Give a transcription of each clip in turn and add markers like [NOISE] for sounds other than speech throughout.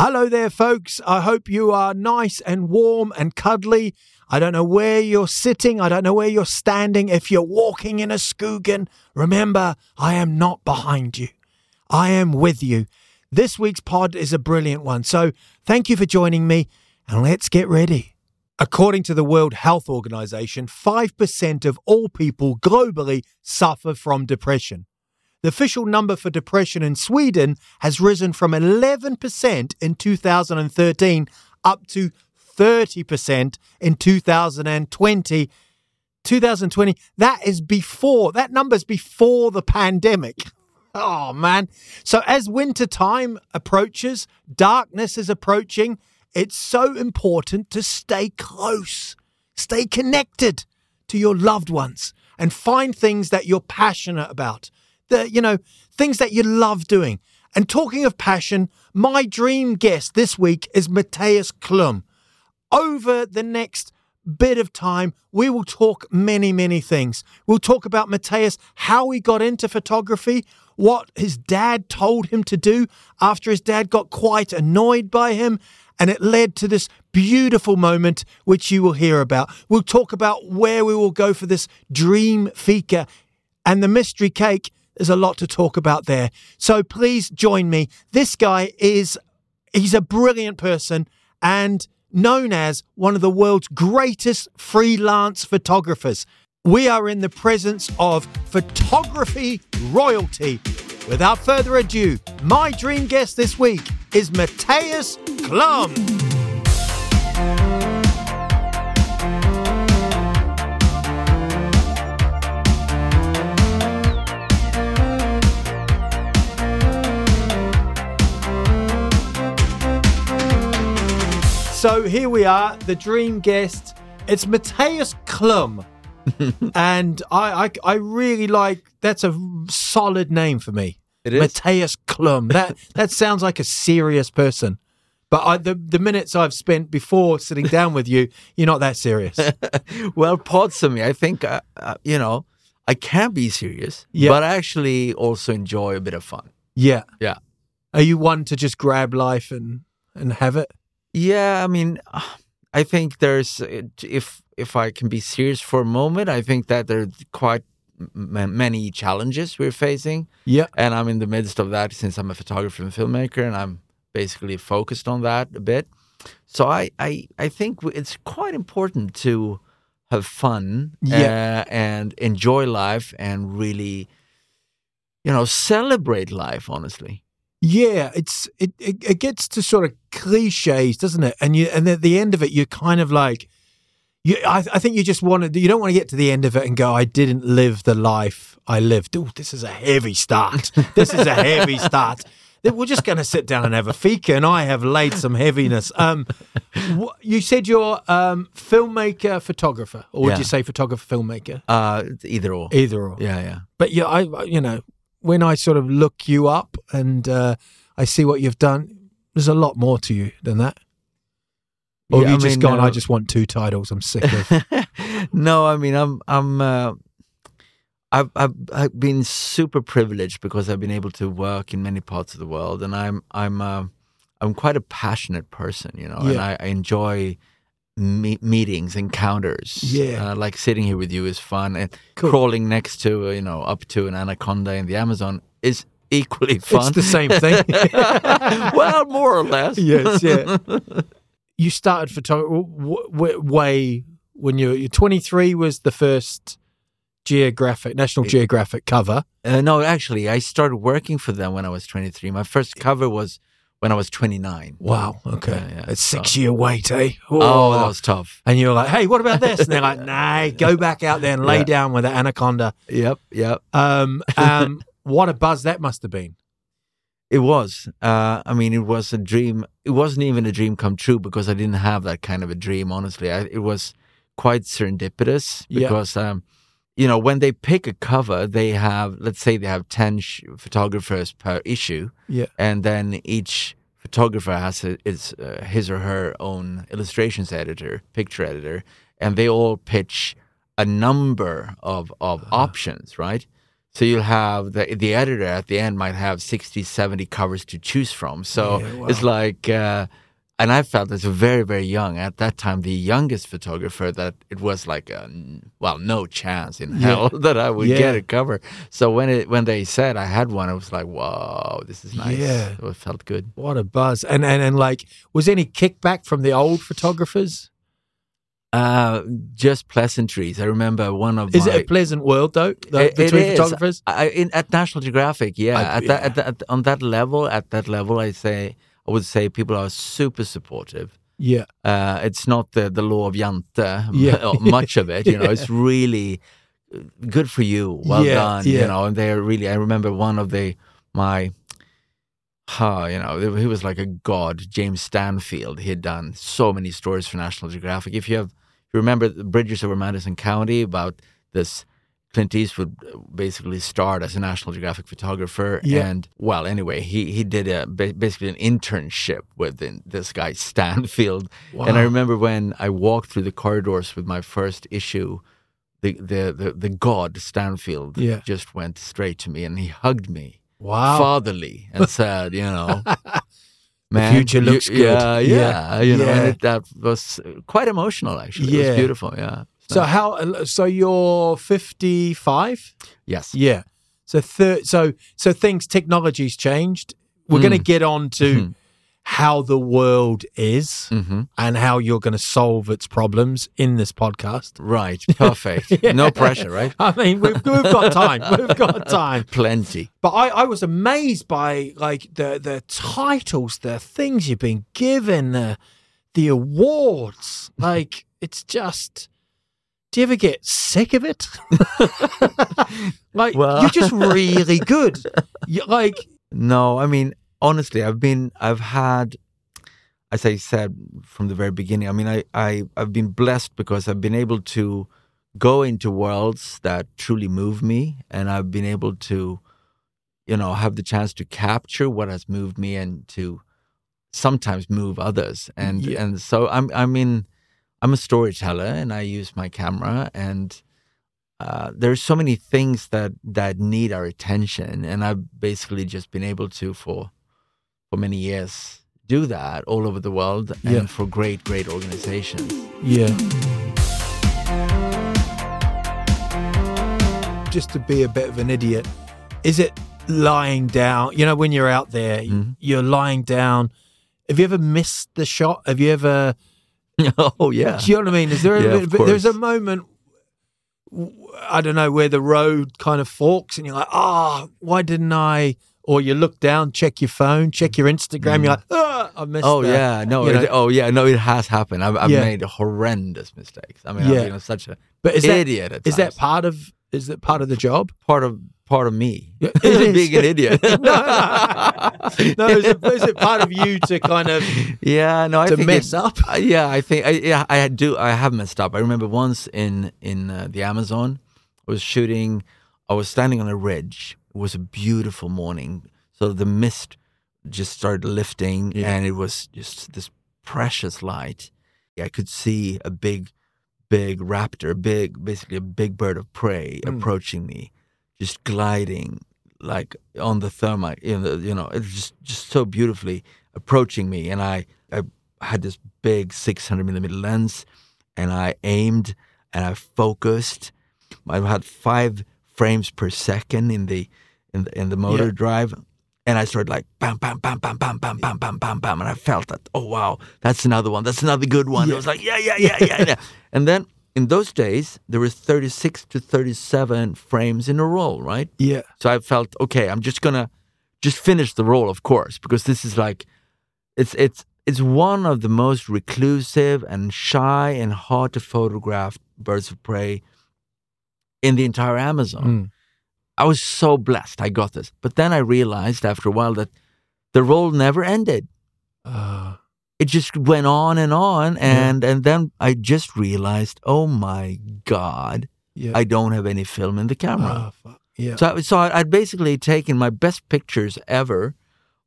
Hello there, folks. I hope you are nice and warm and cuddly. I don't know where you're sitting. I don't know where you're standing. If you're walking in a Skogan, remember, I am not behind you. I am with you. This week's pod is a brilliant one. So thank you for joining me and let's get ready. According to the World Health Organization, 5% of all people globally suffer from depression. The official number for depression in Sweden has risen from 11% in 2013 up to 30% in 2020. 2020, that is before, that number's before the pandemic. [LAUGHS] Oh man. So as winter time approaches, darkness is approaching, it's so important to stay close, stay connected to your loved ones and find things that you're passionate about the you know things that you love doing. And talking of passion, my dream guest this week is Mattias Klum. Over the next bit of time, we will talk many, many things. We'll talk about Mattias, how he got into photography, what his dad told him to do after his dad got quite annoyed by him. And it led to this beautiful moment, which you will hear about. We'll talk about where we will go for this dream fika and the mystery cake there's a lot to talk about there. So please join me. This guy is, he's a brilliant person and known as one of the world's greatest freelance photographers. We are in the presence of photography royalty. Without further ado, my dream guest this week is Mattias Klum. So here we are, the dream guest. It's Mattias Klum. [LAUGHS] and I, I, I really like that's a solid name for me. It is Mattias Klum. That that sounds like a serious person. But I, the the minutes I've spent before sitting down with you, you're not that serious. [LAUGHS] well, parts of me, I think, uh, uh, you know, I can be serious, yeah. but I actually also enjoy a bit of fun. Yeah, yeah. Are you one to just grab life and and have it? Yeah, I mean, I think there's if if I can be serious for a moment, I think that there are quite m- many challenges we're facing. Yeah, and I'm in the midst of that since I'm a photographer and filmmaker, and I'm basically focused on that a bit. So I I I think it's quite important to have fun yeah. uh, and enjoy life and really you know celebrate life honestly yeah, it's it, it, it gets to sort of cliches, doesn't it? And you and at the end of it, you're kind of like, you. I, I think you just wanted. You don't want to get to the end of it and go, "I didn't live the life I lived." Oh, this is a heavy start. [LAUGHS] this is a heavy start. We're just going to sit down and have a fika, and I have laid some heaviness. Um, you said you're um, filmmaker, photographer, or would yeah. you say photographer, filmmaker? Uh, either or. Either or. Yeah, yeah. But yeah, I, you know, when I sort of look you up and uh, I see what you've done, there's a lot more to you than that. Or yeah, you I just mean, gone? Uh, I just want two titles. I'm sick of. [LAUGHS] no, I mean I'm I'm uh, I've, I've I've been super privileged because I've been able to work in many parts of the world, and I'm I'm uh, I'm quite a passionate person, you know, yeah. and I, I enjoy me- meetings, encounters. Yeah, uh, like sitting here with you is fun, and cool. crawling next to you know up to an anaconda in the Amazon is equally fun. It's the same thing. [LAUGHS] [LAUGHS] well, more or less. Yes, yeah. [LAUGHS] you started photography w- w- way when you were 23 was the first Geographic National Geographic cover. Uh, no, actually, I started working for them when I was 23. My first cover was when I was 29. Wow. Okay. Yeah, yeah. It's six year wait, eh? Oh, oh, that was tough. And you're like, hey, what about this? And they're like, [LAUGHS] nah, go back out there and lay yeah. down with the anaconda. Yep. Yep. Um, [LAUGHS] um, what a buzz that must have been. It was. Uh, I mean, it was a dream. It wasn't even a dream come true because I didn't have that kind of a dream, honestly. I, it was quite serendipitous because, um, you know, when they pick a cover, they have, let's say they have 10 sh- photographers per issue. Yeah. And then each photographer has a, is, uh, his or her own illustrations editor, picture editor, and they all pitch a number of, of uh-huh. options, right? So you'll have the the editor at the end might have 60, 70 covers to choose from. So Yeah, it's like, uh, and I felt as a very, very young at that time, the youngest photographer that it was like, a, well, no chance in Yeah. hell [LAUGHS] that I would Yeah. get a cover. So when it when they said I had one, I was like, whoa, this is nice. Yeah. It felt good. What a buzz! And and and like, was any kickback from the old photographers? Uh, just pleasantries. I remember one of the Is my, it a pleasant world though? The, It- it between is. photographers? I, in, at National Geographic, yeah, I- at, That, at, at on that level, at that level, I say I would say people are super supportive. Yeah. Uh, it's not the the law of Jante, Yeah. [LAUGHS] much of it. You know, [LAUGHS] it's really uh, good for you. Well Yeah, done. You know, and they're really. I remember one of the my. Uh, you know, he was like a god, James Stanfield. He had done so many stories for National Geographic. If you have, if you remember the Bridges over Madison County about this Clint Eastwood uh, basically starred as a National Geographic photographer, Yeah. and well, anyway, he he did a basically an internship with this guy Stanfield, and I remember when I walked through the corridors with my first issue, the the the, the god Stanfield Yeah. just went straight to me and he hugged me Wow. fatherly and [LAUGHS] said, you know. Man, future you- looks good." Yeah, Yeah. yeah, you know, Yeah. and it, that was quite emotional. Actually, it was beautiful. Yeah. So how? So you're 55. yes, Yeah. So thir- so so things technology's changed. We're going to get on to Mhm. how the world is hmm and how you're going to solve its problems in this podcast. right, [LAUGHS] perfect. No pressure, right? I mean, we've, we've got time. [LAUGHS] We've got time. Plenty. But I, I was amazed by like the the titles, the things you've been given, the the awards. Like it's just. Do you ever get sick of it? [LAUGHS] like Well- you're just [LAUGHS] really good. You, like No, I mean honestly, I've been, I've had, as I said from the very beginning. I mean, I, I, I've been blessed because I've been able to go into worlds that truly move me, and I've been able to, you know, have the chance to capture what has moved me and to sometimes move others. And Yeah. and so I'm, I mean, I'm a storyteller, and I use my camera and. Uh, there's so many things that that need our attention, and I've basically just been able to for for many years do that all over the world Yeah. and for great great organizations. Yeah. Just to be a bit of an idiot, is it lying down? You know, when you're out there, Mhm. you're lying down. Have you ever missed the shot? Have you ever? [LAUGHS] oh yeah, Do you know what I mean? Is there? A, Yeah, bit- there's a moment. I don't know where the road kind of forks, and you're like, ah, why didn't I? Or you look down, check your phone, check your Instagram. You're like, ah, I missed. Oh the-" yeah, no, it, oh yeah, no, it has happened. I've, I've Yeah. made horrendous mistakes. I mean, Yeah. I've been such a But is that idiot. Is that part of is that part of the job? part of part of me? Yeah, [LAUGHS] it being an idiot. [LAUGHS] no, no, is it, is it part of you to kind of yeah, no, I to think mess it- up? Uh, yeah, I think I, yeah, I do. I have messed up. I remember once in in uh, the Amazon, I was shooting. I was standing on a ridge. It was a beautiful morning, so the mist just started lifting, Yeah. and it was just this precious light. I could see a big, big raptor, big, basically a big bird of prey Mm. approaching me, just gliding like on the thermite. You know, you know, it was just just so beautifully approaching me, and I I had this big 600 millimeter lens, and I aimed and I focused. I had five frames per second in the in the in the motor Yeah. drive, and I started like bam, bam, bam, bam, bam, bam, bam, bam, bam, bam, and I felt that oh wow, that's another one, that's another good one. Yeah. I was like yeah, yeah, yeah, yeah, yeah. [LAUGHS] and then in those days there was 36 to 37 frames in a roll, right? Yeah, So I felt okay. I'm just gonna just finish the roll, of course, because this is like it's it's it's one of the most reclusive and shy and hard to photograph birds of prey in the entire Amazon. Mm. I was so blessed I got this, but then I realized after a while that the role never ended. uh, It just went on and on, and and then I just realized, oh my god, yeah. I don't have any film in the camera. Oh, fuck. Yeah, So, I- so I'd basically taken my best pictures ever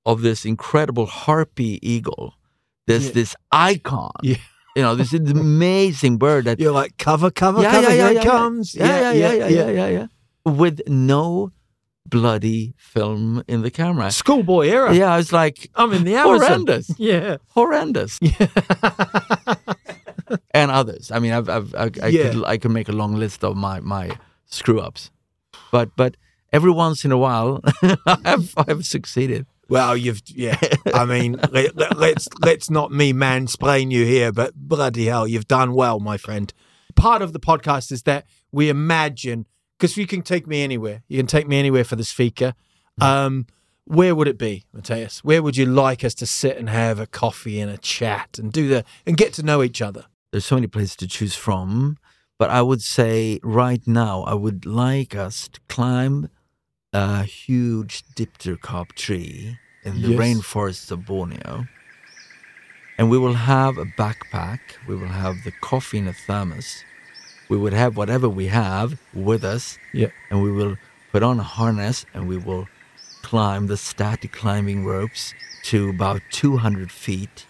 of this incredible harpy eagle, this Yeah. this icon. Yeah. You know, this amazing bird that you're like cover, cover, yeah, cover. yeah, yeah, here yeah, it comes. Yeah, yeah, yeah, yeah, yeah, yeah, yeah. With no bloody film in the camera. Schoolboy era. Yeah, I was like, I'm in the horrendous, [LAUGHS] Yeah. horrendous. Yeah. [LAUGHS] and others. I mean, I've, I've, I, I, Yeah. could, I could make a long list of my, my screw ups, but but every once in a while, [LAUGHS] I've, I've succeeded. Well, you've yeah. I mean, let, let, let's let's not me mansplain you here, but bloody hell, you've done well, my friend. Part of the podcast is that we imagine because you can take me anywhere. You can take me anywhere for this fika. Um, where would it be, Mattias? Where would you like us to sit and have a coffee and a chat and do the and get to know each other? There's so many places to choose from, but I would say right now, I would like us to climb a huge dipterocarp tree in the Yes. rainforests of Borneo. And we will have a backpack, we will have the coffee in a thermos, we would have whatever we have with us, Yeah. and we will put on a harness and we will climb the static climbing ropes to about 200 feet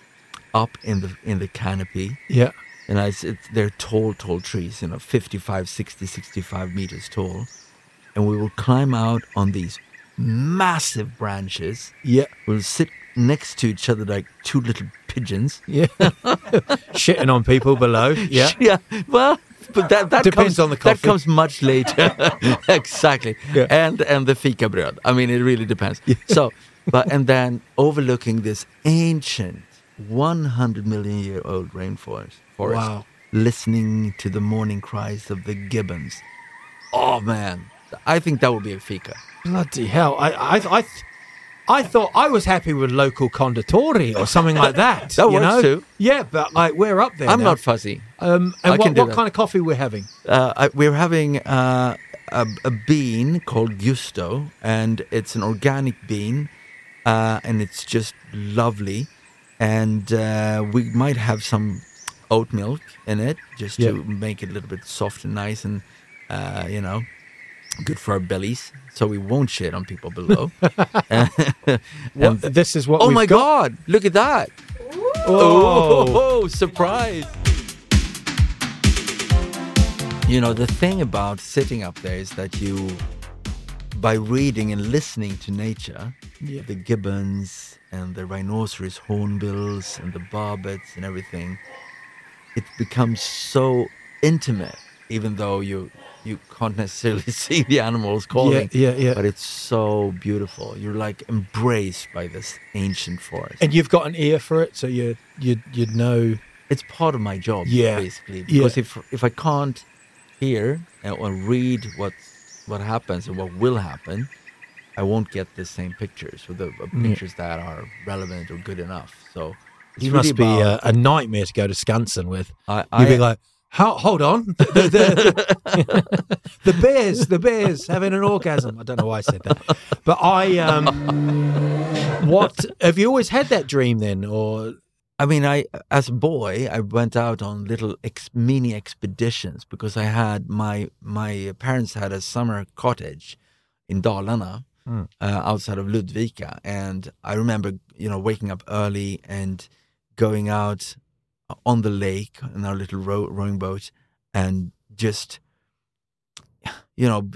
up in the in the canopy Yeah. and I, it's, they're tall, tall trees, you know, 55, 60, 65 meters tall. And we will climb out on these massive branches. Yeah. We'll sit next to each other like two little pigeons. Yeah. [LAUGHS] Shitting on people below. Yeah. yeah. Well, but that, that Depends comes, on the That comes much later. [LAUGHS] exactly. Yeah. And and the fika bread. I mean, it really depends. So, but and then overlooking this ancient, 100 million year old rainforest. Forest, Wow. Listening to the morning cries of the gibbons. Oh man, I think that would be a fika. Bloody hell! I I I, I thought I was happy with local conditori or something like that. [LAUGHS] That you works know? too. Yeah, but like we're up there. I'm now. not fuzzy. Um, and I what, can do what that. kind of coffee we're having? uh, I, we're having uh, a, a bean called Gusto, and it's an organic bean, uh, and it's just lovely. And uh, we might have some oat milk in it just Yeah. to make it a little bit soft and nice, and uh, you know, good for our bellies, so we won't shit on people below. [LAUGHS] What, this is what. oh my got. God! Look at that! Oh. Oh, surprise! You know, the thing about sitting up there is that you, by reading and listening to nature, Yeah. the gibbons and the rhinoceros hornbills and the barbets and everything, it becomes so intimate, even though you you can't necessarily [LAUGHS] see the animals calling. yeah, yeah. But it's so beautiful. You're like embraced by this ancient forest. And you've got an ear for it, so you you you'd know. it's part of my job Yeah. basically Yeah. because if if i can't hear and- or read what what happens and what will happen i won't get the same pictures or the uh, Yeah. pictures that are relevant or good enough so it's You really must be uh, a, a nightmare to go to Skansen with. I, You'd be like, How, hold on, the, the, [LAUGHS] the bears, the bears having an orgasm. I don't know why I said that, but I. Um, what have you always had that dream then, or I mean, I as a boy, I went out on little ex, mini expeditions because I had my my parents had a summer cottage in Dalarna, Mm. uh, outside of Ludvika, and I remember you know waking up early and going out on the lake in our little row, rowing boat and just you know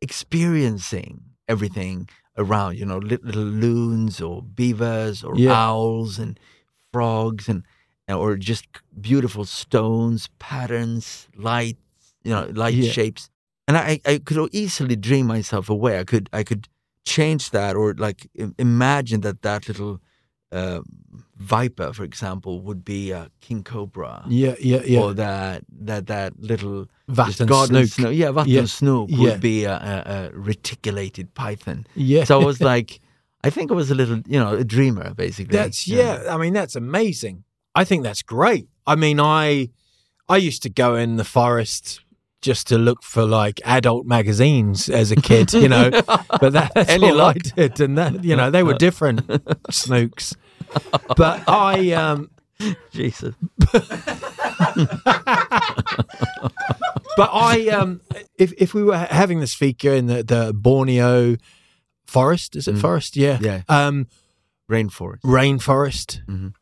experiencing everything around you know lit- little loons or beavers or Yeah. owls and frogs and or just beautiful stones patterns light, you know light Yeah. shapes and I, I could easily dream myself away i could i could change that or like imagine that that little uh, viper for example would be a king cobra yeah, yeah, yeah, or that that that little garden snook. snook. Yeah, Vatten Yeah. snook Yeah. would be a, a, a reticulated python. yeah. So I was [LAUGHS] like, I think I was a little, you know, a dreamer basically. That's yeah. I mean, that's amazing. I think that's great. I mean, I I used to go in the forest just to look for like adult magazines as a kid, you know. [LAUGHS] but that, that's Any all luck? I did, and that you know they were different snooks. But I um, Jesus. [LAUGHS] but I um, if if we were having this fika in the the Borneo forest, is it Mm. forest? Yeah. Yeah. Um, Rainforest. rainforest. Mhm.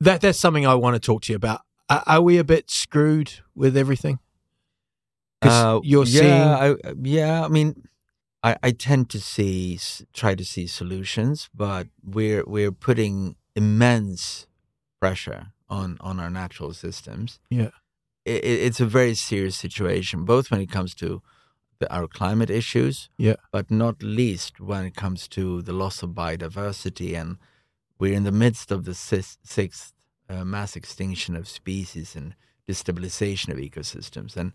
That that's something I want to talk to you about. Are, are we a bit screwed with everything? Because you're yeah, seeing. I, yeah. I mean, I, I tend to see try to see solutions, but we're we're putting immense pressure on on our natural systems. Yeah. it, it's a very serious situation, both when it comes to the, our climate issues, Yeah. but not least when it comes to the loss of biodiversity, and we're in the midst of the sis- sixth uh, mass extinction of species and destabilization of ecosystems. And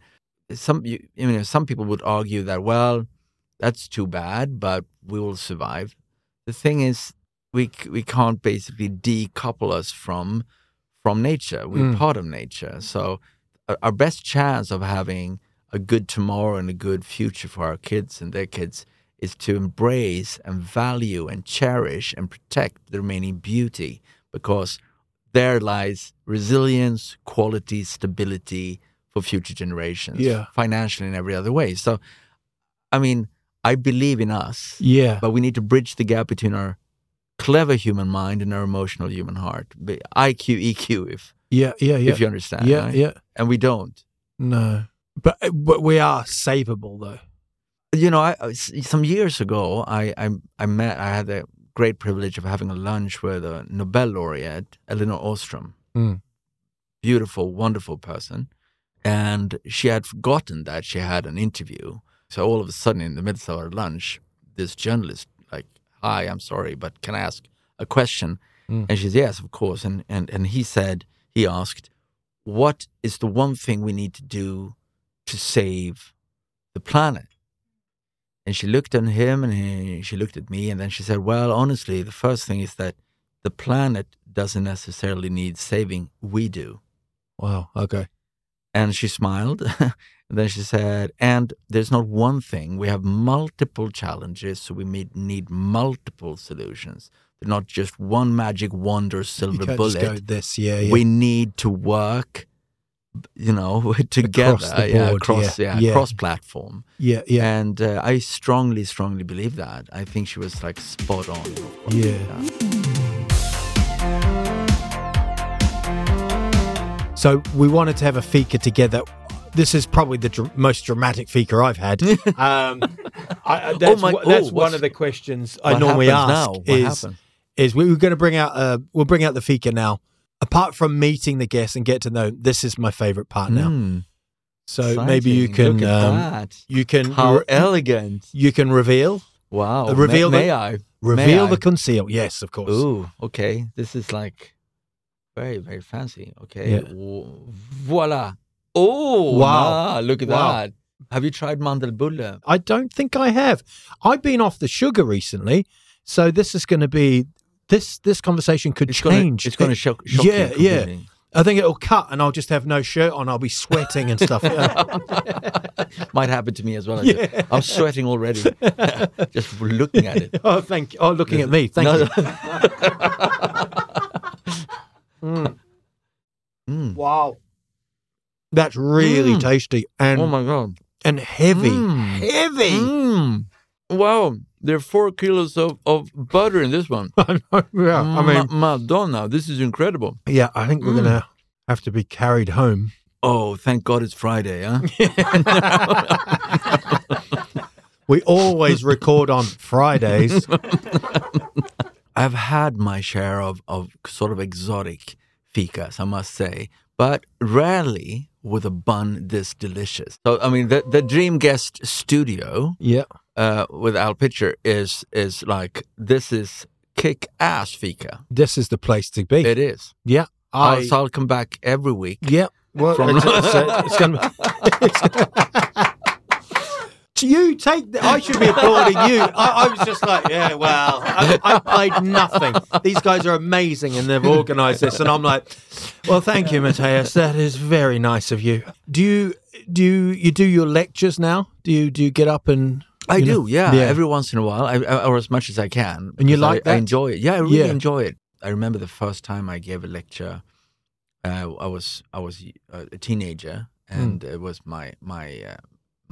some, you, you know, some people would argue that well, that's too bad, but we will survive. The thing is, we we can't basically decouple us from from nature. We're Mm. part of nature, so our best chance of having a good tomorrow and a good future for our kids and their kids is to embrace and value and cherish and protect the remaining beauty because there lies resilience, quality, stability for future generations, Yeah. financially and every other way. So, I mean, I believe in us, yeah. but we need to bridge the gap between our clever human mind and our emotional human heart. IQ, EQ, if Yeah. Yeah. Yeah. if you understand. yeah. right? Yeah. And we don't. No. But but we are savable though. You know, I, some years ago, I, I I met. I had the great privilege of having a lunch with a Nobel laureate, Elinor Ostrom. Mm. Beautiful, wonderful person, and she had forgotten that she had an interview. So all of a sudden, in the midst of our lunch, this journalist like, "Hi, I'm sorry, but can I ask a question?" Mm. And she said, "Yes, of course." And and and he said, he asked, "What is the one thing we need to do to save the planet?" And she looked at him and he, she looked at me, and then she said, Well, honestly, the first thing is that the planet doesn't necessarily need saving, we do. Wow. Okay. And she smiled. [LAUGHS] then she said, And there's not one thing, we have multiple challenges, so we need, need multiple solutions. They're not just one magic wand or You silver can't bullet. just go this. Yeah. Yeah. We need to work. You know, [LAUGHS] together, the yeah, across, yeah, yeah, yeah. cross platform. yeah. Yeah. And uh, I strongly, strongly believe that. I think she was like spot on. Yeah. So we wanted to have a fika together. This is probably the dr- most dramatic fika I've had. [LAUGHS] um, I, I- that's my- wha- that's oh, one of the questions I normally ask. is is we were going to bring out uh, we'll bring out the fika now. Apart from meeting the guests and get to know, this is my favorite part now. Mm, So maybe you can um, you can How re- elegant! you can reveal Wow. Uh, reveal may, the- may I? reveal I? the conceal. Yes, of course. Ooh, okay. This is like very, very fancy. Okay. Yeah. Vo- Voila. Oh, Wow. wow. look at Wow. that. Have you tried mandelbulle? I don't think I have. I've been off the sugar recently, so this is going to be this this conversation could It's change. Gonna, it's going to shock, shock Yeah, you yeah. completely. I think it'll cut, and I'll just have no shirt on. I'll be sweating and stuff. [LAUGHS] Might happen to me as well. actually. I'm sweating already [LAUGHS] just looking at it. [LAUGHS] oh, thank you. Oh, looking at me. Thank No, you. No. Mm. Wow, that's really Mm. tasty and Oh my god. and heavy, Mm. heavy. Mm. Wow. There are four kilos of, of butter in this one. [LAUGHS] I yeah, I mean, Ma- Madonna, this is incredible. yeah, I think we're Mm. gonna have to be carried home. Oh, thank God it's Friday, huh? [LAUGHS] We always record on Fridays. [LAUGHS] I've had my share of, of sort of exotic fikas, I must say, but rarely with a bun this delicious. So, I mean, the, the Dream Guest studio yeah, uh, with Al Pitcher is is like, this is kick ass fika. this is the place to be. It is. yeah, I. I'll, so I'll come back every week. Yeah. Well, From- it's, it's, uh, [LAUGHS] it's gonna. [LAUGHS] You take. The, I should be applauding you. I, I was just like, yeah, well, I, I paid nothing. These guys are amazing, and they've organised this, and I'm like, well, thank you, Mattias. That is very nice of you. Do you do you, you do your lectures now? Do you do you get up and? I do, yeah, Yeah. Every once in a while, I, or as much as I can. And you like I, I enjoy it. Yeah, I really Yeah. enjoy it. I remember the first time I gave a lecture. Uh, I was I was a a teenager, Hmm. and it was my my uh,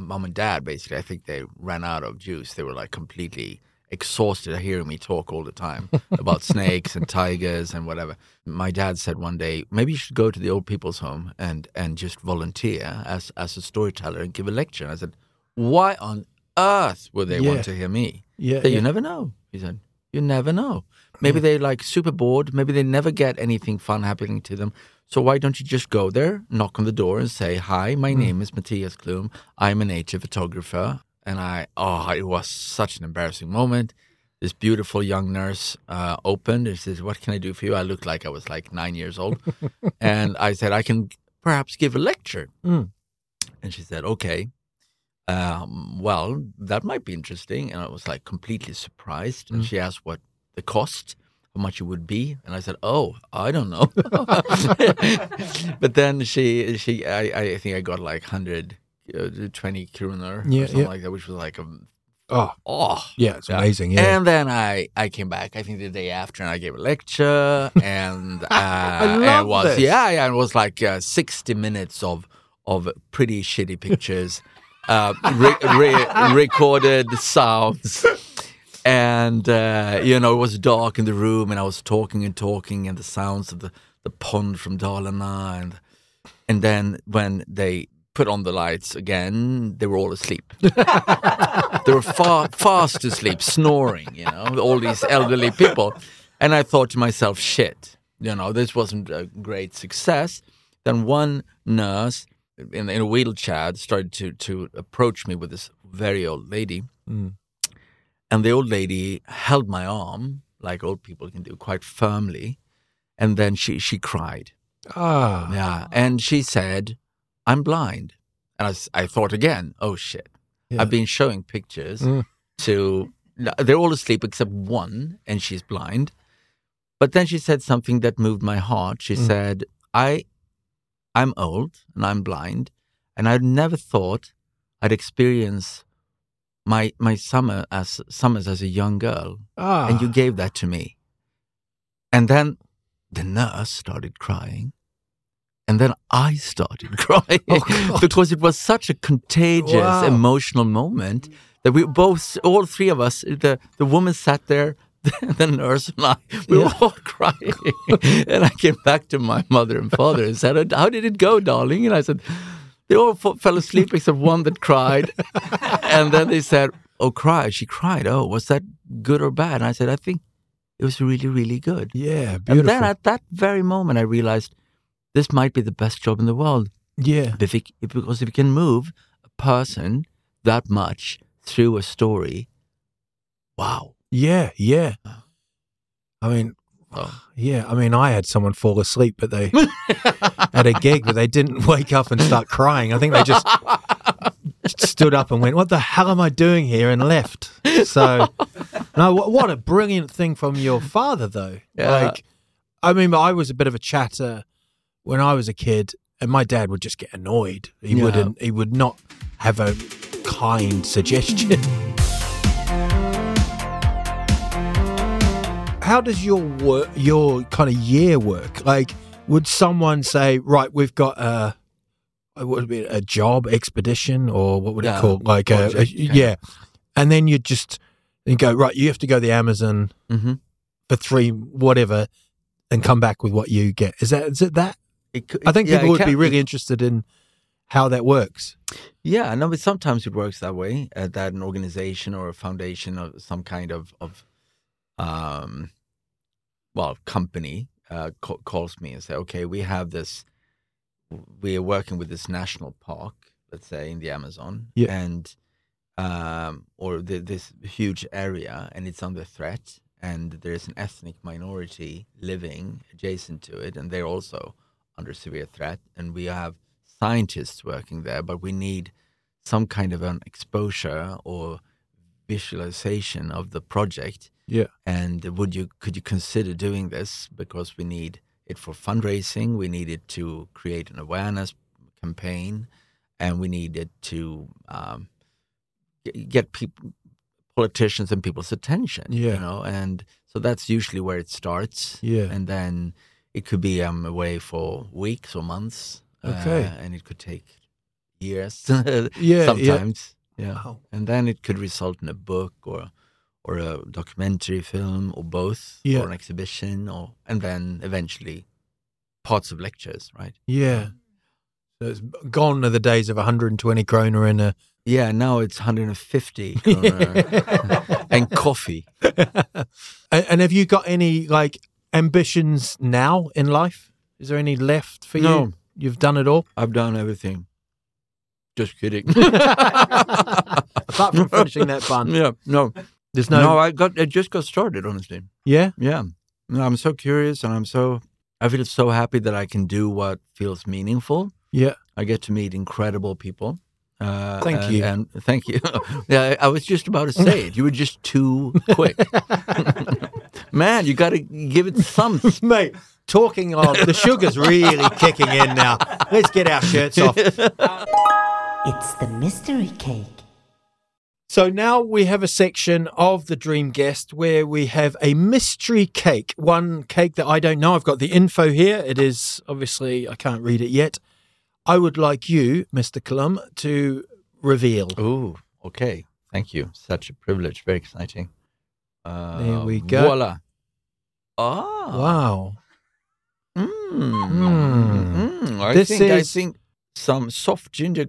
mom and dad. Basically, I think they ran out of juice. They were like completely exhausted hearing me talk all the time [LAUGHS] about snakes and tigers and whatever. My dad said one day, maybe you should go to the old people's home and and just volunteer as as a storyteller and give a lecture. And I said, why on earth would they Yeah. want to hear me? Yeah, Said, yeah. You never know. He said, you never know. Maybe they're like super bored. Maybe they never get anything fun happening to them. So why don't you just go there, knock on the door, and say, "Hi, my name is Mattias Klum. I'm a nature photographer." And I, oh, it was such an embarrassing moment. This beautiful young nurse uh, opened and says, "What can I do for you?" I looked like I was like nine years old, [LAUGHS] and I said, "I can perhaps give a lecture." Mm. And she said, "Okay." Um, well, that might be interesting. And I was like completely surprised. And she asked what the cost, how much it would be. And I said, oh, I don't know. [LAUGHS] [LAUGHS] but then she, she, I, I think I got like 120 kroner Yeah, or something yeah. like that, which was like, a, Oh, oh, yeah, it's Yeah. amazing. Yeah. and then I, I came back. I think the day after, and I gave a lecture, and [LAUGHS] uh, it was this. yeah, yeah, it was like uh, sixty minutes of of pretty shitty pictures, uh, re- re- recorded sounds, and uh, you know it was dark in the room, and I was talking and talking, and the sounds of the the pond from Dalarna, and and then when they put on the lights again, they were all asleep. [LAUGHS] they were far, fast asleep, snoring, you know, all these elderly people. And I thought to myself, shit, you know, this wasn't a great success. Then one nurse in, in a wheelchair started to, to approach me with this very old lady. Mm. And the old lady held my arm, like old people can do, quite firmly. And then she, she cried. Ah, Yeah. And she said, I'm blind. And I thought again, oh shit. Yeah. I've been showing pictures Mm. to, they're all asleep except one, and she's blind. But then she said something that moved my heart. She Mm. said, I, I'm old and I'm blind, and I'd never thought I'd experience my, my summer as summers as a young girl ah, and you gave that to me. And then the nurse started crying. And then I started [LAUGHS] crying Oh, because it was such a contagious Wow. emotional moment that we both, all three of us, the, the woman sat there, [LAUGHS] the nurse and I, we were all [LAUGHS] crying. and I came back to my mother and father and said, How did it go, darling? And I said, They all f- fell asleep except one that cried. [LAUGHS] and then they said, Oh, cry. She cried. Oh, was that good or bad? And I said, I think it was really, really good. yeah, beautiful. And then at that very moment, I realized this might be the best job in the world. yeah, If it, because if you can move a person that much through a story, wow. Yeah, yeah. Uh-huh. I mean, Oh. yeah. I mean, I had someone fall asleep, but they [LAUGHS] at a gig, but they didn't wake up and start crying. I think they just stood up and went, "What the hell am I doing here?" and left. So, no, what, what a brilliant thing from your father, though. Yeah. Like, I mean, I was a bit of a chatter when I was a kid, and my dad would just get annoyed. He Yeah. wouldn't. He would not have a kind suggestion. [LAUGHS] How does your work, your kind of year work? Like, would someone say, "Right, we've got a, what would it be a job expedition, or what would it call like a, a project, kind of. yeah?" And then you just you go right. You have to go to the Amazon hmm for three whatever, and come back with what you get. Is that is it that? It, could- I think yeah, people it would be really interested in how that works. Yeah, no, but sometimes it works that way. Uh, that an organization or a foundation or some kind of of um, well, company uh, ca- calls me and say, "Okay, we have this. We are working with this national park, let's say in the Amazon, Yeah. and um, or the, this huge area, and it's under threat, and there's an ethnic minority living adjacent to it, and they're also under severe threat, and we have scientists working there, but we need some kind of an exposure or visualization of the project. Yeah. And would you could you consider doing this because we need it for fundraising, we need it to create an awareness campaign, and we need it to um, get people politicians and people's attention. Yeah. You know, and so that's usually where it starts Yeah. and then it could be um, away for weeks or months. Okay. uh, and it could take years. [LAUGHS] Yeah, yeah. sometimes. Yeah. Wow. And then it could result in a book or or a documentary film or both Yeah. or an exhibition or and then eventually parts of lectures, right? Yeah. So it's gone are the days of 120 kroner in a. Yeah, now it's 150 kroner [LAUGHS] and coffee. [LAUGHS] and, and have you got any like ambitions now in life? Is there any left for you? No. You've done it all. I've done everything. Just kidding. [LAUGHS] Apart from finishing that bun, yeah, no, there's no, no. I got I just got started. Honestly, yeah. yeah. No, I'm so curious, and I'm so I feel so happy that I can do what feels meaningful. Yeah. I get to meet incredible people. Uh, Thank and- you. and thank you. [LAUGHS] yeah, I was just about to say it. You were just too quick, [LAUGHS] man. You got to give it some. [LAUGHS] Mate, talking of the sugar's really kicking in now. Let's get our shirts off. It's the mystery cake. So now we have a section of the Dream Guest where we have a mystery cake. One cake that I don't know. I've got the info here. It is obviously, I can't read it yet. I would like you, Mr. Klum, to reveal. Oh, okay. Thank you. Such a privilege. Very exciting. Uh, There we go. Voila. Ah. Wow. Mm. Mm. Mm. I This think I think some soft ginger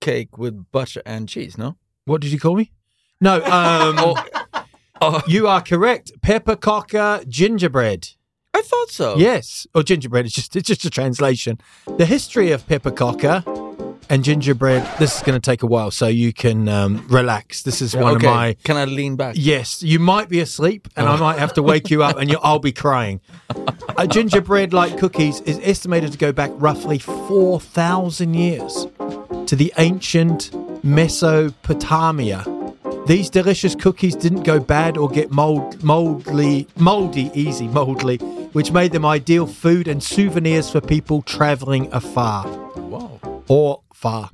cake with butter and cheese. No. What did you call me? No, um, [LAUGHS] Oh, oh, you are correct. Peppercocker gingerbread. I thought so. Yes, or gingerbread. It's just it's just a translation. The history of peppercocker and gingerbread. This is going to take a while, so you can um, relax. This is one okay. of my. Can I lean back? Yes, you might be asleep, and I might have to wake you up, and you, I'll be crying. A gingerbread like cookies is estimated to go back roughly four thousand years to the ancient Mesopotamia. These delicious cookies didn't go bad or get mold, moldly, moldy, easy, moldly, which made them ideal food and souvenirs for people traveling afar Wow. or far.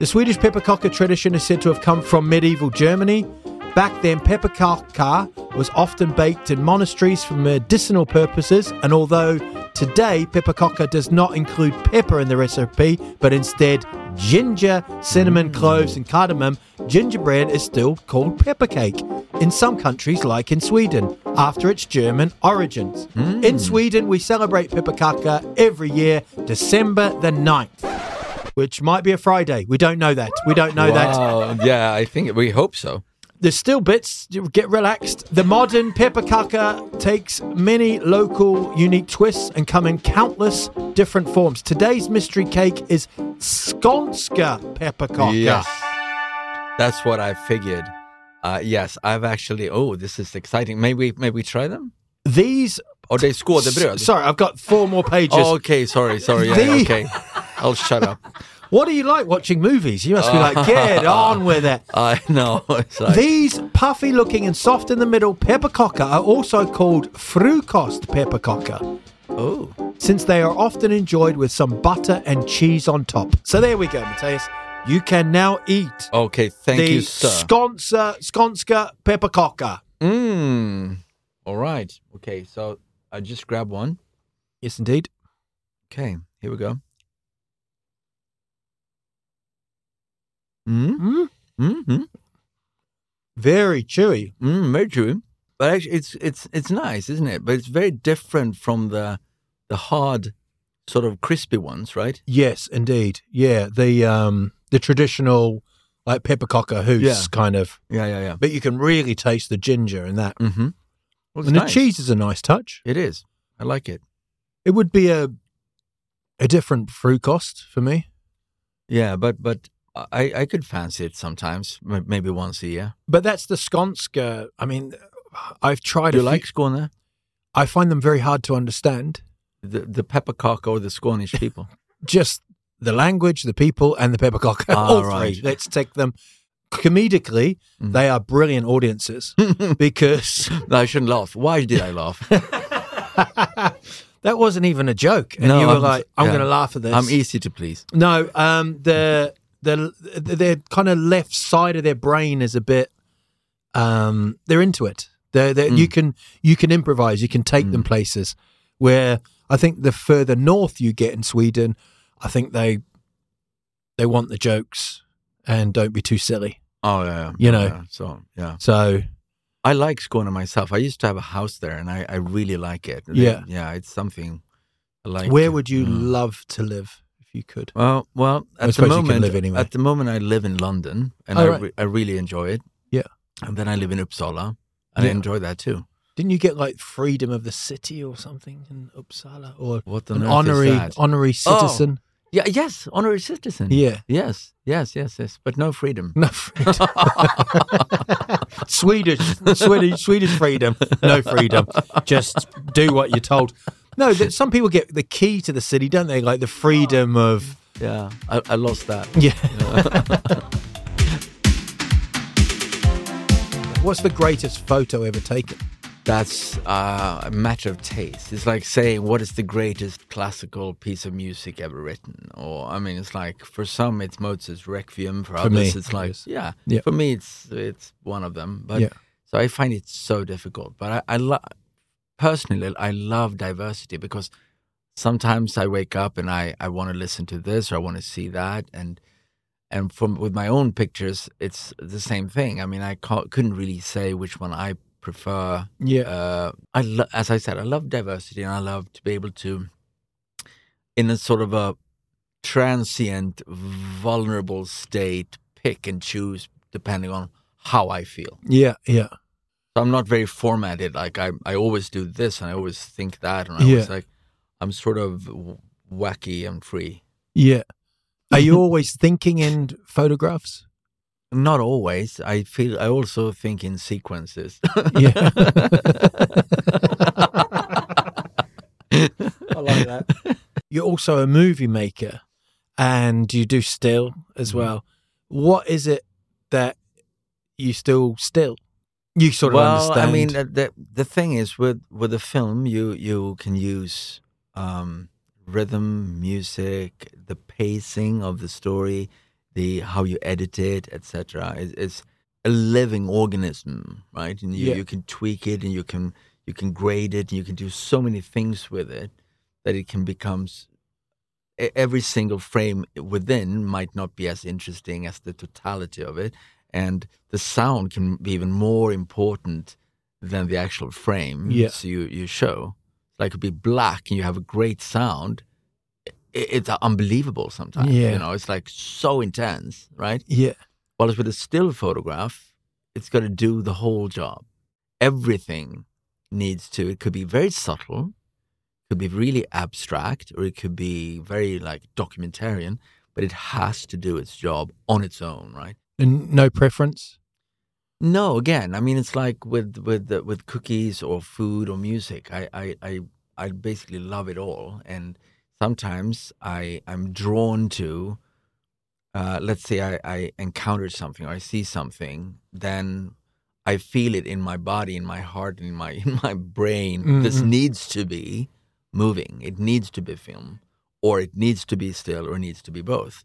The Swedish pepperkaka tradition is said to have come from medieval Germany. Back then, pepperkaka was often baked in monasteries for medicinal purposes, and although today pepperkaka does not include pepper in the recipe, but instead ginger, cinnamon, cloves, and cardamom, gingerbread is still called pepper cake in some countries, like in Sweden, after its German origins. In hmm. Sweden, we celebrate pepperkaka every year, December the 9th which might be a Friday. We don't know that. We don't know that. Yeah, I think we hope so. There's still bits. Get relaxed. The modern pepperkaka takes many local, unique twists and come in countless different forms. Today's mystery cake is Skånska pepperkaka. Yes. That's what I figured. Uh, yes, I've actually. Oh, this is exciting. Maybe maybe we try them. These. Oh, they skådebröd. Sorry, I've got four more pages. Oh, okay. Sorry. Sorry. Yeah, The- okay. I'll shut up. [LAUGHS] What do you like watching movies? You must be like, [LAUGHS] get on with it. I know. It's like, These puffy looking and soft in the middle pepperkaka are also called frukost pepperkaka. oh, since they are often enjoyed with some butter and cheese on top. So there we go, Mattias. You can now eat okay. Thank the you, sir. Skånska, Skånska pepperkaka. Mm. All right. Okay. So I just grab one. Yes, indeed. Okay. Here we go. Mm. Mm, Mm-hmm. very chewy. Mm, very true. But actually, it's it's it's nice, isn't it? But it's very different from the the hard, sort of crispy ones, right? Yes, indeed. Yeah, the um the traditional like pepperkaka hoots Yeah. kind of, Yeah, yeah, yeah. but you can really taste the ginger in that. Mm-hmm. Well, it's and the nice. cheese is a nice touch. It is. I like it. It would be a a different frukost for me. Yeah, but but I I could fancy it sometimes, maybe once a year. But that's the Skånska. I mean, I've tried. Do you few- like Skåne? I find them very hard to understand. The the peppercock or the Scottish [LAUGHS] people? just the language, the people, and the peppercock. [LAUGHS] Ah, All right. three. Let's take them. Comedically, Mm. they are brilliant audiences [LAUGHS] because No, I shouldn't laugh. Why did I laugh? that wasn't even a joke, and No, you were I'm- like, "I'm yeah. going to laugh at this." I'm easy to please. no, um, the the their kind of left side of their brain is a bit. Um, they're into it. They're, they're, Mm. You can you can improvise. You can take them places. Where I think the further north you get in Sweden, I think they they want the jokes and don't be too silly. Oh yeah, yeah. You Yeah, know. yeah. So yeah. So I like Skåne myself. I used to have a house there, and I, I really like it. Yeah. yeah, it's something I like. Where would you Mm. love to live you could? Well, well, at the suppose you can moment, anywhere. at the moment, I live in London, and Oh, I, right. re- I really enjoy it. Yeah. and then I live in Uppsala, and Yeah. I enjoy that too. Didn't you get like freedom of the city or something in Uppsala or What an honorary honorary oh! citizen? Yeah, yes, honorary citizen. Yeah. Yes, yes, yes, yes, but no freedom. No freedom. [LAUGHS] Swedish, Swedish, Swedish freedom. No freedom. Just do what you're told. No, that some people get the key to the city, don't they? Like the freedom of Yeah, I, I lost that. yeah. [LAUGHS] What's the greatest photo ever taken? That's uh, a matter of taste. It's like saying what is the greatest classical piece of music ever written, or I mean, it's like for some it's Mozart's Requiem, for, For others me, it's like yeah, Yeah. For me, it's it's one of them. But Yeah. so I find it so difficult. But I, I love personally, I love diversity because sometimes I wake up and I I want to listen to this or I want to see that and. And from with my own pictures, it's the same thing. I mean, I couldn't really say which one I prefer Yeah. uh, I lo- as I said, I love diversity, and I love to be able to, in a sort of a transient, vulnerable state, pick and choose depending on how I feel. yeah. Yeah. So I'm not very formatted. Like I, I always do this, and I always think that, and I Yeah. always like, I'm sort of wacky and free. Yeah. Are you [LAUGHS] always thinking in photographs? Not always. I feel. I also think in sequences. Yeah. [LAUGHS] I like that. You're also a movie maker and you do still as Mm-hmm. well. What is it that you still still? You sort of well, understand. I mean, the, the the thing is with with a film, you you can use um, rhythm, music, the pacing of the story, the how you edit it, etc. It's, it's a living organism, right? And you, Yeah. you can tweak it, and you can you can grade it, and you can do so many things with it that it can become. Every single frame within might not be as interesting as the totality of it, and the sound can be even more important than the actual frame Yeah. so you, you show. Like it could be black and you have a great sound. It's unbelievable sometimes. Yeah. You know, it's like so intense, right? yeah. Whereas with a still photograph, it's got to do the whole job. Everything needs to, it could be very subtle, could be really abstract, or it could be very like documentarian, but it has to do its job on its own, right? And no preference? No, again, I mean, it's like with with the, with cookies or food or music. I, I I I basically love it all, and sometimes I I'm drawn to. Uh, let's say I, I encounter something or I see something, then I feel it in my body, in my heart, in my [LAUGHS] in my brain. This Mhm. needs to be moving. It needs to be film, or it needs to be still, or it needs to be both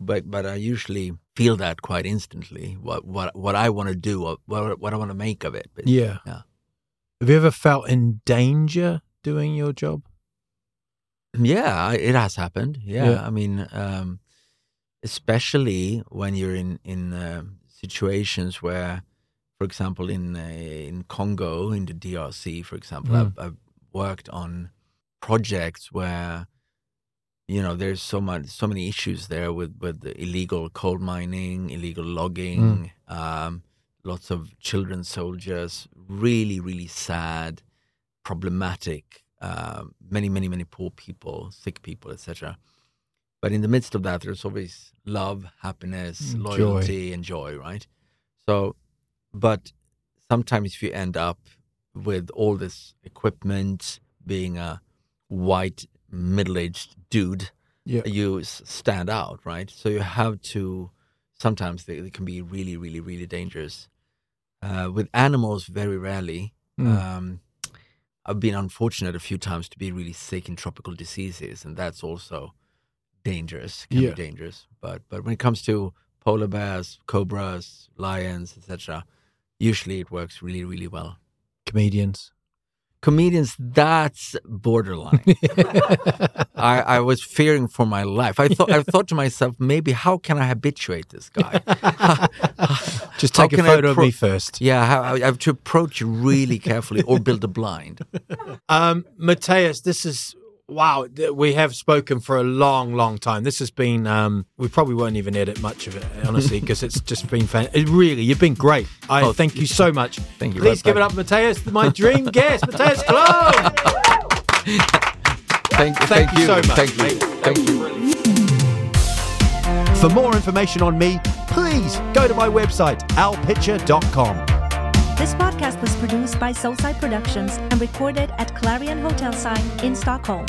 but but I usually feel that quite instantly. What what what I want to do, what what, I want to make of it. basically. Yeah. yeah. Have you ever felt in danger doing your job? Yeah, it has happened. Yeah, Yeah. I mean, um, especially when you're in in uh, situations where, for example, in uh, in Congo, in the DRC, for example, Mm. I've, I've worked on projects where, you know, there's so much, so many issues there with with the illegal coal mining, illegal logging, um, lots of children soldiers, really, really sad, problematic, um, many, many, many poor people, sick people, etc. But in the midst of that, there's always love, happiness, Mm, joy. loyalty, and joy, right? So, but sometimes if you end up with all this equipment, being a white middle-aged dude, Yeah. you stand out, right? So you have to. Sometimes they, they can be really, really, really dangerous. Uh, with animals, very rarely. Mm. Um, I've been unfortunate a few times to be really sick in tropical diseases, and that's also dangerous. Can Yeah. be dangerous. But but when it comes to polar bears, cobras, lions, etc., usually it works really, really well. Comedians. Comedians, that's borderline. [LAUGHS] I, I was fearing for my life. I thought I thought to myself, maybe how can I habituate this guy? [LAUGHS] Just take a photo of me first. Yeah, how, I have to approach you really carefully or build a blind. [LAUGHS] Um, Mattias, this is wow. We have spoken for a long, long time. This has been. Um, we probably won't even edit much of it, honestly, [LAUGHS] because it's just been fan. It really, you've been great. I Oh, thank you so much. Thank you. Please Right give it up, Mattias, my [LAUGHS] dream guest, Mattias Klum. Thank, Thank you so much, Thank you. mate. Thank you. For more information on me, please go to my website, alpitcher.com. This podcast was produced by Soulside Productions and recorded at Clarion Hotel Sign in Stockholm.